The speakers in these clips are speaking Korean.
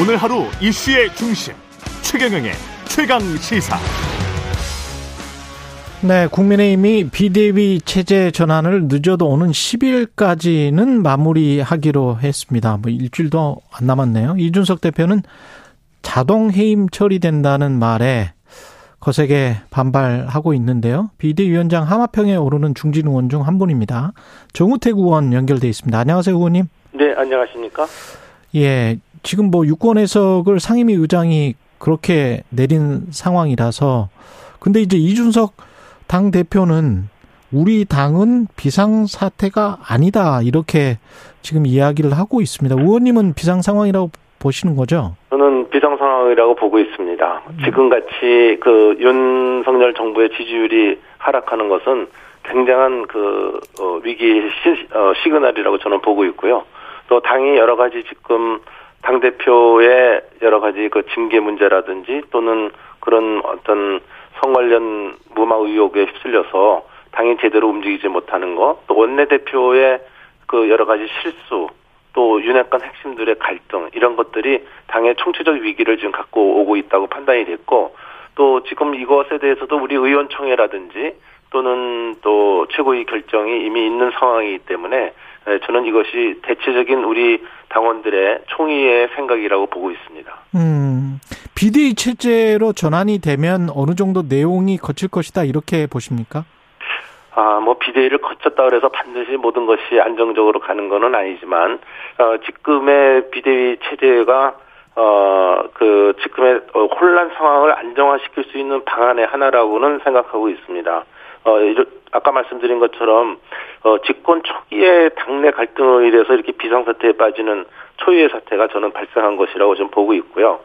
오늘 하루 이슈의 중심 최경영의 최강 시사. 네, 국민의힘이 비대위 체제 전환을 늦어도 오는 10일까지는 마무리하기로 했습니다. 뭐 일주일도 안 남았네요. 이준석 대표는 자동 해임 처리된다는 말에 거세게 반발하고 있는데요. 비대위원장 하마평에 오르는 중진 의원 중 한 분입니다. 정우택 의원 연결돼 있습니다. 안녕하세요, 의원님. 네, 안녕하십니까? 예, 지금 뭐 유권 해석을 상임위 의장이 그렇게 내린 상황이라서 근데 이제 이준석 당 대표는 우리 당은 비상 사태가 아니다 이렇게 지금 이야기를 하고 있습니다. 의원님은 비상 상황이라고 보시는 거죠? 저는 비상 상황이라고 보고 있습니다. 음. 지금 같이 그 윤석열 정부의 지지율이 하락하는 것은 굉장한 그 어, 위기 시, 어, 시그널이라고 저는 보고 있고요. 또 당이 여러 가지 지금 당 대표의 여러 가지 그 징계 문제라든지 또는 그런 어떤 성 관련 무마 의혹에 휩쓸려서 당이 제대로 움직이지 못하는 것, 또 원내 대표의 그 여러 가지 실수, 또 윤핵관 핵심들의 갈등 이런 것들이 당의 총체적 위기를 지금 갖고 오고 있다고 판단이 됐고 또 지금 이것에 대해서도 우리 의원총회라든지 또는 또 최고위 결정이 이미 있는 상황이기 때문에 에, 저는 이것이 대체적인 우리 당원들의 총의의 생각이라고 보고 있습니다. 음, 비대위 체제로 전환이 되면 어느 정도 내용이 거칠 것이다 이렇게 보십니까? 아, 뭐 비대위를 거쳤다 그래서 반드시 모든 것이 안정적으로 가는 것은 아니지만 어, 지금의 비대위 체제가 어, 그 지금의 어, 혼란 상황을 안정화시킬 수 있는 방안의 하나라고는 생각하고 있습니다. 어, 이러- 아까 말씀드린 것처럼 어, 집권 초기에 당내 갈등으로 인해서 이렇게 비상사태에 빠지는 초유의 사태가 저는 발생한 것이라고 좀 보고 있고요.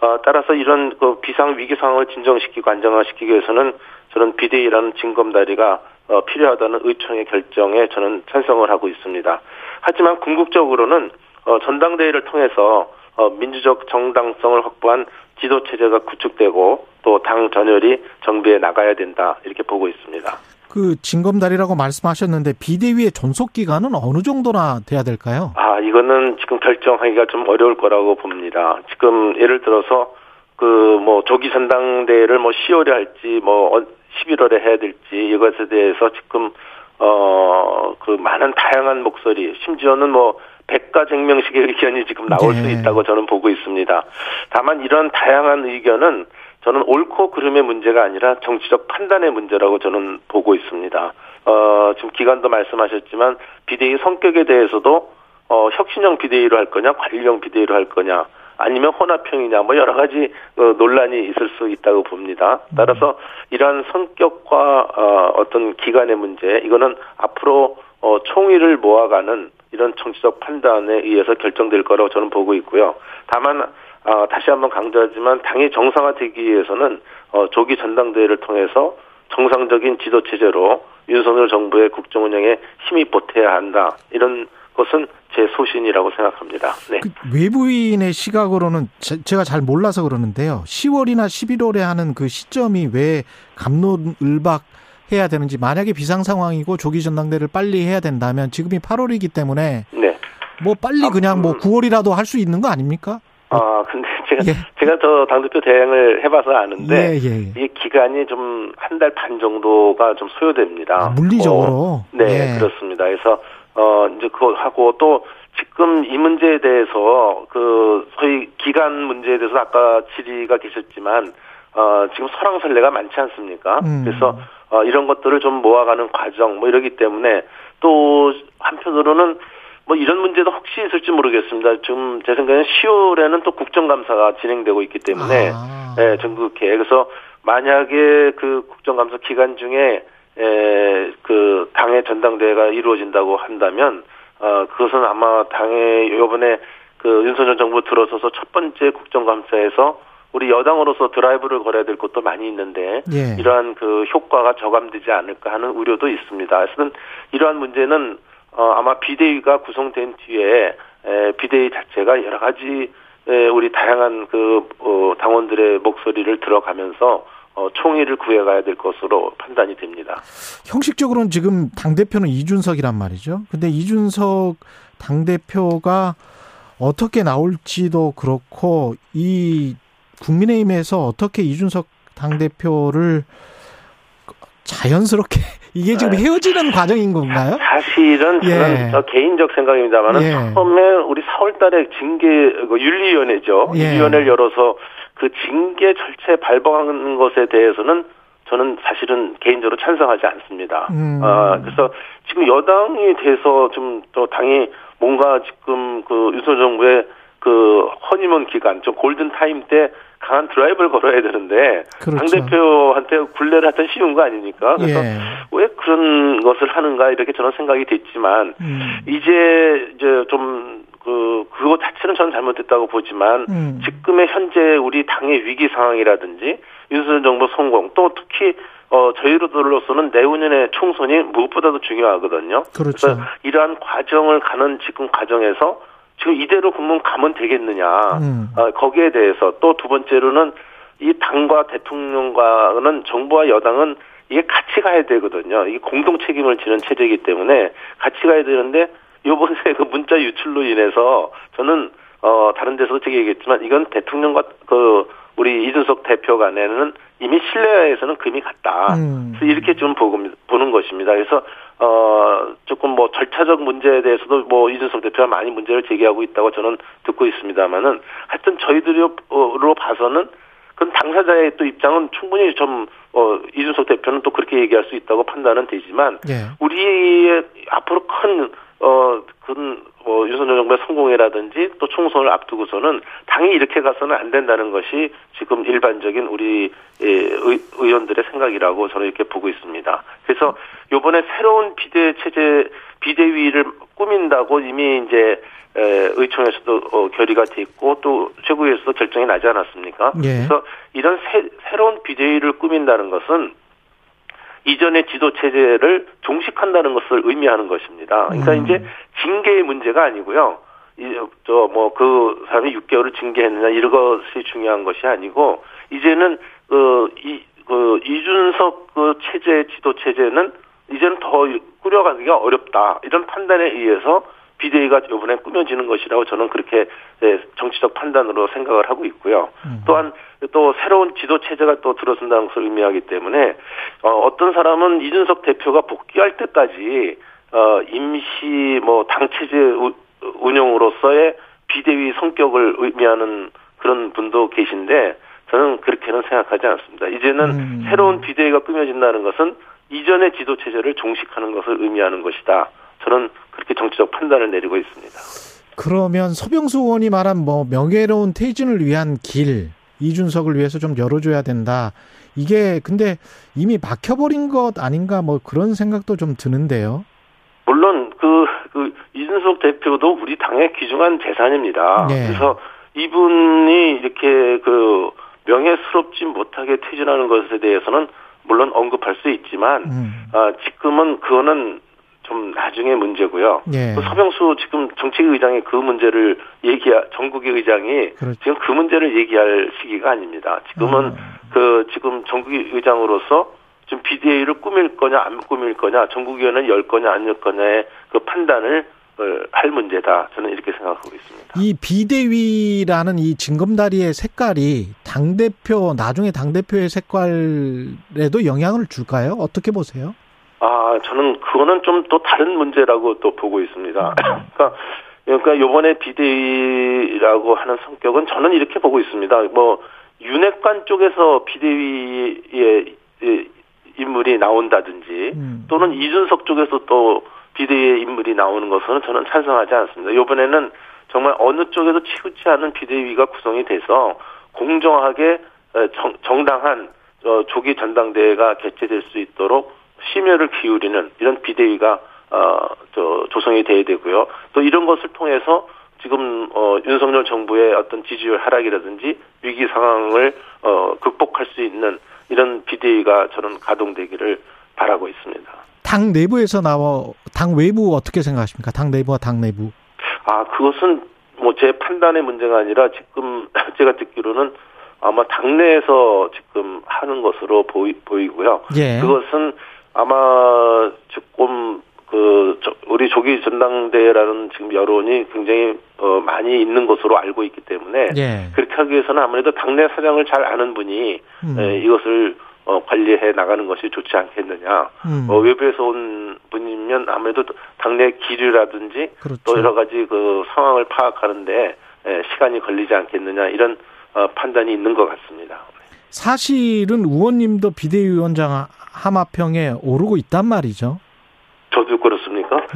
어, 따라서 이런 그 비상 위기 상황을 진정시키고 안정화시키기 위해서는 저는 비대위라는 징검다리가 어, 필요하다는 의총의 결정에 저는 찬성을 하고 있습니다. 하지만 궁극적으로는 어, 전당대회를 통해서 어, 민주적 정당성을 확보한 지도 체제가 구축되고 또 당 전열이 정비해 나가야 된다 이렇게 보고 있습니다. 그 징검다리라고 말씀하셨는데 비대위의 존속 기간은 어느 정도나 돼야 될까요? 아 이거는 지금 결정하기가 좀 어려울 거라고 봅니다. 지금 예를 들어서 그 뭐 조기 전당대회를 뭐 10월에 할지 뭐 11월에 해야 될지 이것에 대해서 지금 어 그 많은 다양한 목소리 심지어는 뭐 백가쟁명식의 의견이 지금 나올 네. 수 있다고 저는 있습니다. 다만 이런 다양한 의견은 저는 옳고 그름의 문제가 아니라 정치적 판단의 문제라고 저는 보고 있습니다. 어, 지금 기간도 말씀하셨지만 비대위 성격에 대해서도 어, 혁신형 비대위로 할 거냐, 관리형 비대위로 할 거냐, 아니면 혼합형이냐, 뭐 여러 가지 어, 논란이 있을 수 있다고 봅니다. 따라서 이러한 성격과 어, 어떤 기간의 문제, 이거는 앞으로 어, 총의를 모아가는 이런 정치적 판단에 의해서 결정될 거라고 저는 보고 있고요. 다만 어, 다시 한번 강조하지만 당이 정상화되기 위해서는 어, 조기 전당대회를 통해서 정상적인 지도 체제로 윤석열 정부의 국정 운영에 힘이 보태야 한다. 이런 것은 제 소신이라고 생각합니다. 네. 그 외부인의 시각으로는 제- 제가 잘 몰라서 그러는데요. 10월이나 11월에 하는 그 시점이 왜 감론을박 해야 되는지 만약에 비상 상황이고 조기 전당대를 빨리 해야 된다면 지금이 8월이기 때문에 네. 뭐 빨리 그냥 뭐 9월이라도 할 수 있는 거 아닙니까? 아, 근데 제가 예. 제가 저 당대표 대행을 해봐서 아는데 예, 예. 이 기간이 좀 한 달 반 정도가 좀 소요됩니다. 아, 물리적으로. 어, 네, 예. 그렇습니다. 그래서 어 이제 그거 하고 또 지금 이 문제에 대해서 그 소위 기간 문제에 대해서 아까 질의가 계셨지만 어 지금 설왕설래가 많지 않습니까? 음. 그래서 어 이런 것들을 좀 모아가는 과정 뭐 이러기 때문에 또 한편으로는 뭐 이런 문제도 혹시 있을지 모르겠습니다. 지금 제 생각에는 10월에는 또 국정감사가 진행되고 있기 때문에 아. 예, 전국회. 그래서 만약에 그 국정감사 기간 중에 에, 그 당의 전당대회가 이루어진다고 한다면 어 그것은 아마 당의 이번에 그 윤석열 정부 들어서서 첫 번째 국정감사에서 우리 여당으로서 드라이브를 걸어야 될 것도 많이 있는데 예. 이러한 그 효과가 저감되지 않을까 하는 우려도 있습니다. 그래서 이러한 문제는 어 아마 비대위가 구성된 뒤에 에, 비대위 자체가 여러 가지 에, 우리 다양한 그 어, 당원들의 목소리를 들어가면서 어, 총의를 구해가야 될 것으로 판단이 됩니다. 형식적으로는 지금 당 대표는 이준석이란 말이죠. 근데 이준석 당 대표가 어떻게 나올지도 그렇고 이 국민의힘에서 어떻게 이준석 당대표를 자연스럽게 이게 지금 네. 헤어지는 과정인 건가요? 사실은 저는 예. 개인적 생각입니다만 예. 처음에 우리 4월달에 징계 그 윤리위원회죠. 예. 윤리위원회를 열어서 그 징계 절차에 발봉하는 것에 대해서는 저는 사실은 개인적으로 찬성하지 않습니다. 음. 아, 그래서 지금 여당이 돼서 좀 또 당이 뭔가 지금 그 윤석열 정부의 그 허니문 기간, 좀 골든 타임 때 강한 드라이브를 걸어야 되는데 그렇죠. 당 대표한테 굴레를 하던 쉬운 거 아닙니까? 그래서 예. 왜 그런 것을 하는가 이렇게 저는 생각이 됐지만 음. 이제 이제 좀 그 그거 자체는 저는 잘못됐다고 보지만 음. 지금의 현재 우리 당의 위기 상황이라든지 윤석열 정부 성공 또 특히 어 저희로들로서는 내후년의 총선이 무엇보다도 중요하거든요. 그렇죠. 그래서 이러한 과정을 가는 지금 과정에서 지금 이대로 국문 가면 되겠느냐. 음. 어, 거기에 대해서 또 두 번째로는 이 당과 대통령과는 정부와 여당은 이게 같이 가야 되거든요. 이게 공동 책임을 지는 체제이기 때문에 같이 가야 되는데 요번에 그 문자 유출로 인해서 저는 어 다른 데서도 제가 얘기했지만 이건 대통령과 그 우리 이준석 대표 간에는 이미 신뢰에서는 금이 갔다. 음. 그래서 이렇게 좀 보고, 보는 것입니다. 그래서 어 조금 뭐 절차적 문제에 대해서도 뭐 이준석 대표가 많이 문제를 제기하고 있다고 저는 듣고 있습니다만은 하여튼 저희들로 봐서는 그건 당사자의 또 입장은 충분히 좀 어, 이준석 대표는 또 그렇게 얘기할 수 있다고 판단은 되지만 예. 우리의 앞으로 큰 어, 그, 뭐, 윤석열 정부의 성공이라든지 또 총선을 앞두고서는 당이 이렇게 가서는 안 된다는 것이 지금 일반적인 우리 예, 의, 의원들의 생각이라고 저는 이렇게 보고 있습니다. 그래서 요번에 새로운 비대 체제, 비대위를 꾸민다고 이미 이제 에, 의총에서도 어, 결의가 돼 있고 또 최고위에서도 결정이 나지 않았습니까? 예. 그래서 이런 새, 새로운 비대위를 꾸민다는 것은 이전의 지도 체제를 종식한다는 것을 의미하는 것입니다. 그러니까 음. 이제 징계의 문제가 아니고요. 저뭐 그 사람이 6개월을 징계했느냐 이런 것이 중요한 것이 아니고 이제는 그이그 그 이준석 그 체제 지도 체제는 이제는 더 꾸려가기가 어렵다 이런 판단에 의해서 비대위가 이번에 꾸며지는 것이라고 저는 그렇게 네, 정치적 판단으로 생각을 하고 있고요. 음. 또한 또 새로운 지도 체제가 또 들어선다는 것을 의미하기 때문에 어, 떤 사람은 이준석 대표가 복귀할 때까지 어, 임시 뭐 당 체제 운영으로서의 비대위 성격을 의미하는 그런 분도 계신데 저는 그렇게는 생각하지 않습니다. 이제는 음. 새로운 비대위가 꾸며진다는 것은 이전의 지도 체제를 종식하는 것을 의미하는 것이다. 저는 정치적 판단을 내리고 있습니다. 그러면 서병수 의원이 말한 뭐 명예로운 퇴진을 위한 길 이준석을 위해서 좀 열어줘야 된다. 이게 근데 이미 막혀버린 것 아닌가 뭐 그런 생각도 좀 드는데요. 물론 그, 그 이준석 대표도 우리 당의 귀중한 재산입니다. 네. 그래서 이분이 이렇게 그 명예스럽지 못하게 퇴진하는 것에 대해서는 물론 언급할 수 있지만 음. 아, 지금은 그거는 좀 나중에 문제고요. 예. 또 서병수 지금 정책의장이 그 문제를 얘기할 전국의 의장이 그렇죠. 지금 그 문제를 얘기할 시기가 아닙니다. 지금은 음. 그 지금 전국의 의장으로서 지금 비대위를 꾸밀 거냐 안 꾸밀 거냐 전국위원회를 열 거냐 안 열 거냐의 그 판단을 어, 할 문제다. 저는 이렇게 생각하고 있습니다. 이 비대위라는 이 징검다리의 색깔이 당대표, 나중에 당대표의 색깔에도 영향을 줄까요? 어떻게 보세요? 아, 저는 그거는 좀 또 다른 문제라고 또 보고 있습니다. 그러니까, 그러니까 요번에 비대위라고 하는 성격은 저는 이렇게 보고 있습니다. 뭐, 윤핵관 쪽에서 비대위의 인물이 나온다든지, 음. 또는 이준석 쪽에서 또 비대위의 인물이 나오는 것은 저는 찬성하지 않습니다. 요번에는 정말 어느 쪽에도 치우치 않은 비대위가 구성이 돼서 공정하게 정, 정당한 어, 조기 전당대회가 개최될 수 있도록 심혈을 기울이는 이런 비대위가 어, 저 조성이 돼야 되고요. 또 이런 것을 통해서 지금 어, 윤석열 정부의 어떤 지지율 하락이라든지 위기 상황을 어, 극복할 수 있는 이런 비대위가 저는 가동되기를 바라고 있습니다. 당 내부에서 나와 당 외부 어떻게 생각하십니까? 당 내부와 당 내부. 아 그것은 뭐 제 판단의 문제가 아니라 지금 제가 듣기로는 아마 당내에서 지금 하는 것으로 보이, 보이고요. 예. 그것은 아마 조금 그 우리 조기 전당대회라는 지금 여론이 굉장히 어, 많이 있는 것으로 알고 있기 때문에 예. 그렇게 하기 위해서는 아무래도 당내 사정을 잘 아는 분이 음. 에, 이것을 어, 관리해 나가는 것이 좋지 않겠느냐. 음. 어, 외부에서 온 분이면 아무래도 당내 기류라든지 그렇죠. 또 여러 가지 그 상황을 파악하는데 에, 시간이 걸리지 않겠느냐 이런 어, 판단이 있는 것 같습니다. 사실은 의원님도 비대위원장 하마평에 오르고 있단 말이죠. 저도 그렇습니까?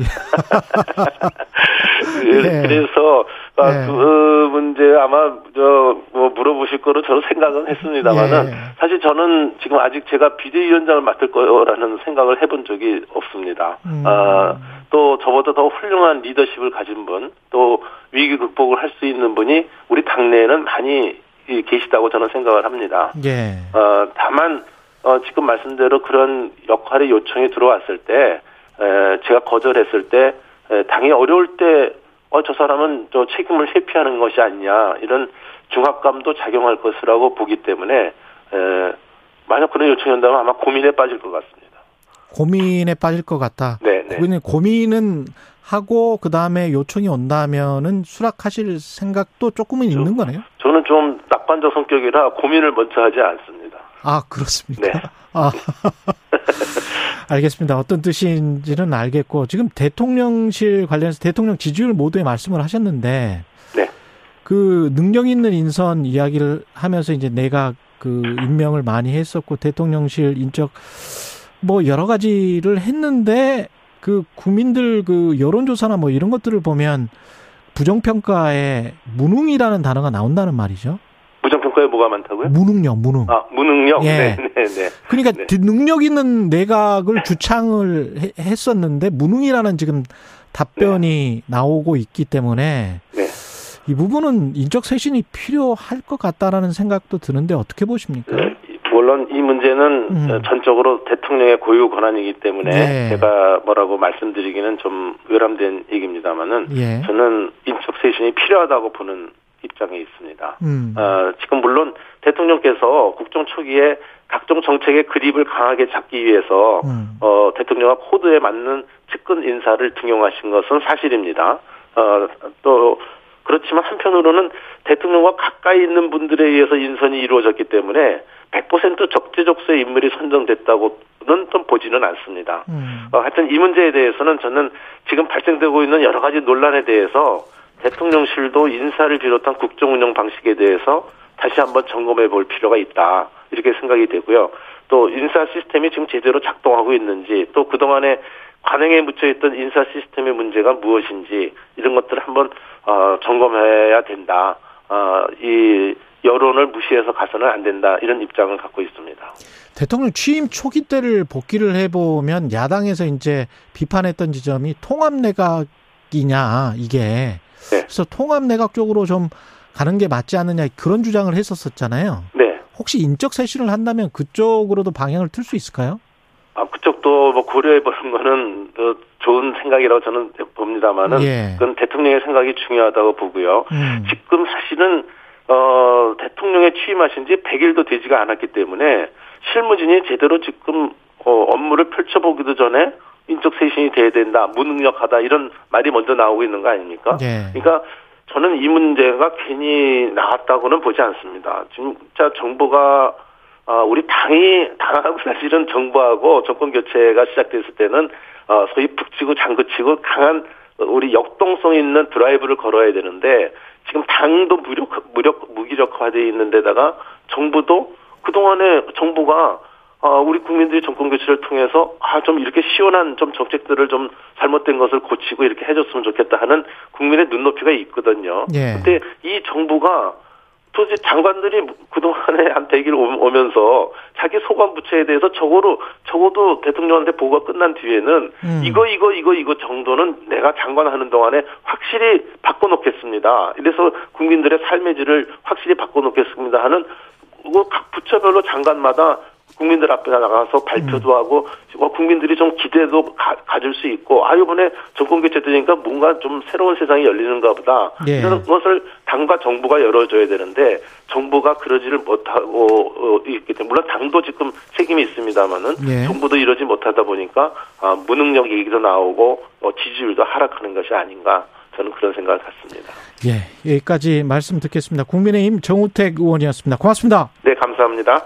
네. 그래서 아, 네. 그 문제 아마 저 뭐 물어보실 거로 저는 생각은 했습니다만은 예. 사실 저는 지금 아직 제가 비대위원장을 맡을 거라는 생각을 해본 적이 없습니다. 음. 아, 또 저보다 더 훌륭한 리더십을 가진 분, 또 위기 극복을 할 수 있는 분이 우리 당내에는 많이 이- 계시다고 저는 생각을 합니다. 예. 어, 다만 어, 지금 말씀대로 그런 역할의 요청이 들어왔을 때 에, 제가 거절했을 때 에, 당이 어려울 때 어, 저 사람은 저 책임을 회피하는 것이 아니냐 이런 중압감도 작용할 것이라고 보기 때문에 에, 만약 그런 요청이 온다면 아마 고민에 빠질 것 같습니다. 고민에 빠질 것 같다. 네, 네. 고민은 고민은 하고 그 다음에 요청이 온다면은 수락하실 생각도 조금은 있는 거네요. 저는 좀 낙관적 성격이라 고민을 먼저 하지 않습니다. 아 그렇습니까? 네. 아 알겠습니다. 어떤 뜻인지는 알겠고 지금 대통령실 관련해서 대통령 지지율 모두에 말씀을 하셨는데 네. 그 능력 있는 인선 이야기를 하면서 이제 내가 그 임명을 많이 했었고 대통령실 인적 뭐 여러 가지를 했는데 그 국민들 그 여론조사나 뭐 이런 것들을 보면 부정평가에 무능이라는 단어가 나온다는 말이죠. 부정평가에 뭐가 많다고요? 무능력, 무능. 아 무능력. 예. 네, 네, 네. 그러니까 네. 능력 있는 내각을 주창을 해- 했었는데 무능이라는 지금 답변이 나오고 있기 때문에 네. 이 부분은 인적 쇄신이 필요할 것 같다라는 생각도 드는데 어떻게 보십니까? 네, 물론 이 문제는 음. 어, 전적으로 대통령의 고유 권한이기 때문에 네. 제가 뭐라고 말씀드리기는 좀 외람된 얘기입니다만은 예. 저는 인적 쇄신이 필요하다고 보는 입장에 있습니다. 음. 어, 지금 물론 대통령께서 국정 초기에 각종 정책의 그립을 강하게 잡기 위해서 음. 어, 대통령과 코드에 맞는 측근 인사를 등용하신 것은 사실입니다. 어, 또 그렇지만 한편으로는 대통령과 가까이 있는 분들에 의해서 인선이 이루어졌기 때문에 100% 적재적소의 인물이 선정됐다고는 좀 보지는 않습니다. 음. 어, 하여튼 이 문제에 대해서는 저는 지금 발생되고 있는 여러 가지 논란에 대해서 대통령실도 인사를 비롯한 국정 운영 방식에 대해서 다시 한번 점검해 볼 필요가 있다. 이렇게 생각이 되고요. 또 인사 시스템이 지금 제대로 작동하고 있는지 또 그동안에 관행에 묻혀 있던 인사 시스템의 문제가 무엇인지 이런 것들을 한번 어, 점검해야 된다. 어, 이 여론을 무시해서 가서는 안 된다. 이런 입장을 갖고 있습니다. 대통령 취임 초기 때를 복기를 해보면 야당에서 이제 비판했던 지점이 통합 내각이냐 이게 네. 그래서 통합 내각 쪽으로 좀 가는 게 맞지 않느냐 그런 주장을 했었었잖아요. 네. 혹시 인적 쇄신을 한다면 그쪽으로도 방향을 틀 수 있을까요? 아, 그쪽도 뭐 고려해 보는 거는 어, 좋은 생각이라고 저는 봅니다만은 예. 그건 대통령의 생각이 중요하다고 보고요. 음. 지금 사실은 어 대통령에 취임하신 지 100일도 되지가 않았기 때문에 실무진이 제대로 지금 어, 업무를 펼쳐보기도 전에 인적 쇄신이 돼야 된다, 무능력하다 이런 말이 먼저 나오고 있는 거 아닙니까? 예. 그러니까 저는 이 문제가 괜히 나왔다고는 보지 않습니다. 자 정부가 아, 우리 당이 당하고 사실은 정부하고 정권 교체가 시작됐을 때는 어, 소위 북치고 장구치고 강한 우리 역동성 있는 드라이브를 걸어야 되는데 지금 당도 무력 무력 무기력화돼 있는 데다가 정부도 그 동안에 정부가 어, 우리 국민들이 정권 교체를 통해서 아 좀 이렇게 시원한 좀 정책들을 좀 잘못된 것을 고치고 이렇게 해줬으면 좋겠다 하는 국민의 눈높이가 있거든요. 예. 근데 이 정부가 도대체 장관들이 그동안에 한 100일 오면서 자기 소관 부처에 대해서 적어도, 적어도 대통령한테 보고가 끝난 뒤에는 음. 이거, 이거, 이거, 이거 정도는 내가 장관 하는 동안에 확실히 바꿔놓겠습니다. 이래서 국민들의 삶의 질을 확실히 바꿔놓겠습니다 하는 뭐각 부처별로 장관마다 국민들 앞에 나가서 발표도 음. 하고 어, 국민들이 좀 기대도 가, 가질 수 있고 아 이번에 정권 교체 되니까 뭔가 좀 새로운 세상이 열리는가 보다 예. 이런 것을 당과 정부가 열어줘야 되는데 정부가 그러지를 못하고 어, 있기 때문에 물론 당도 지금 책임이 있습니다만은 예. 정부도 이러지 못하다 보니까 아, 무능력 얘기도 나오고 어, 지지율도 하락하는 것이 아닌가 저는 그런 생각을 갖습니다. 예, 여기까지 말씀 듣겠습니다. 국민의힘 정우택 의원이었습니다. 고맙습니다. 네 감사합니다.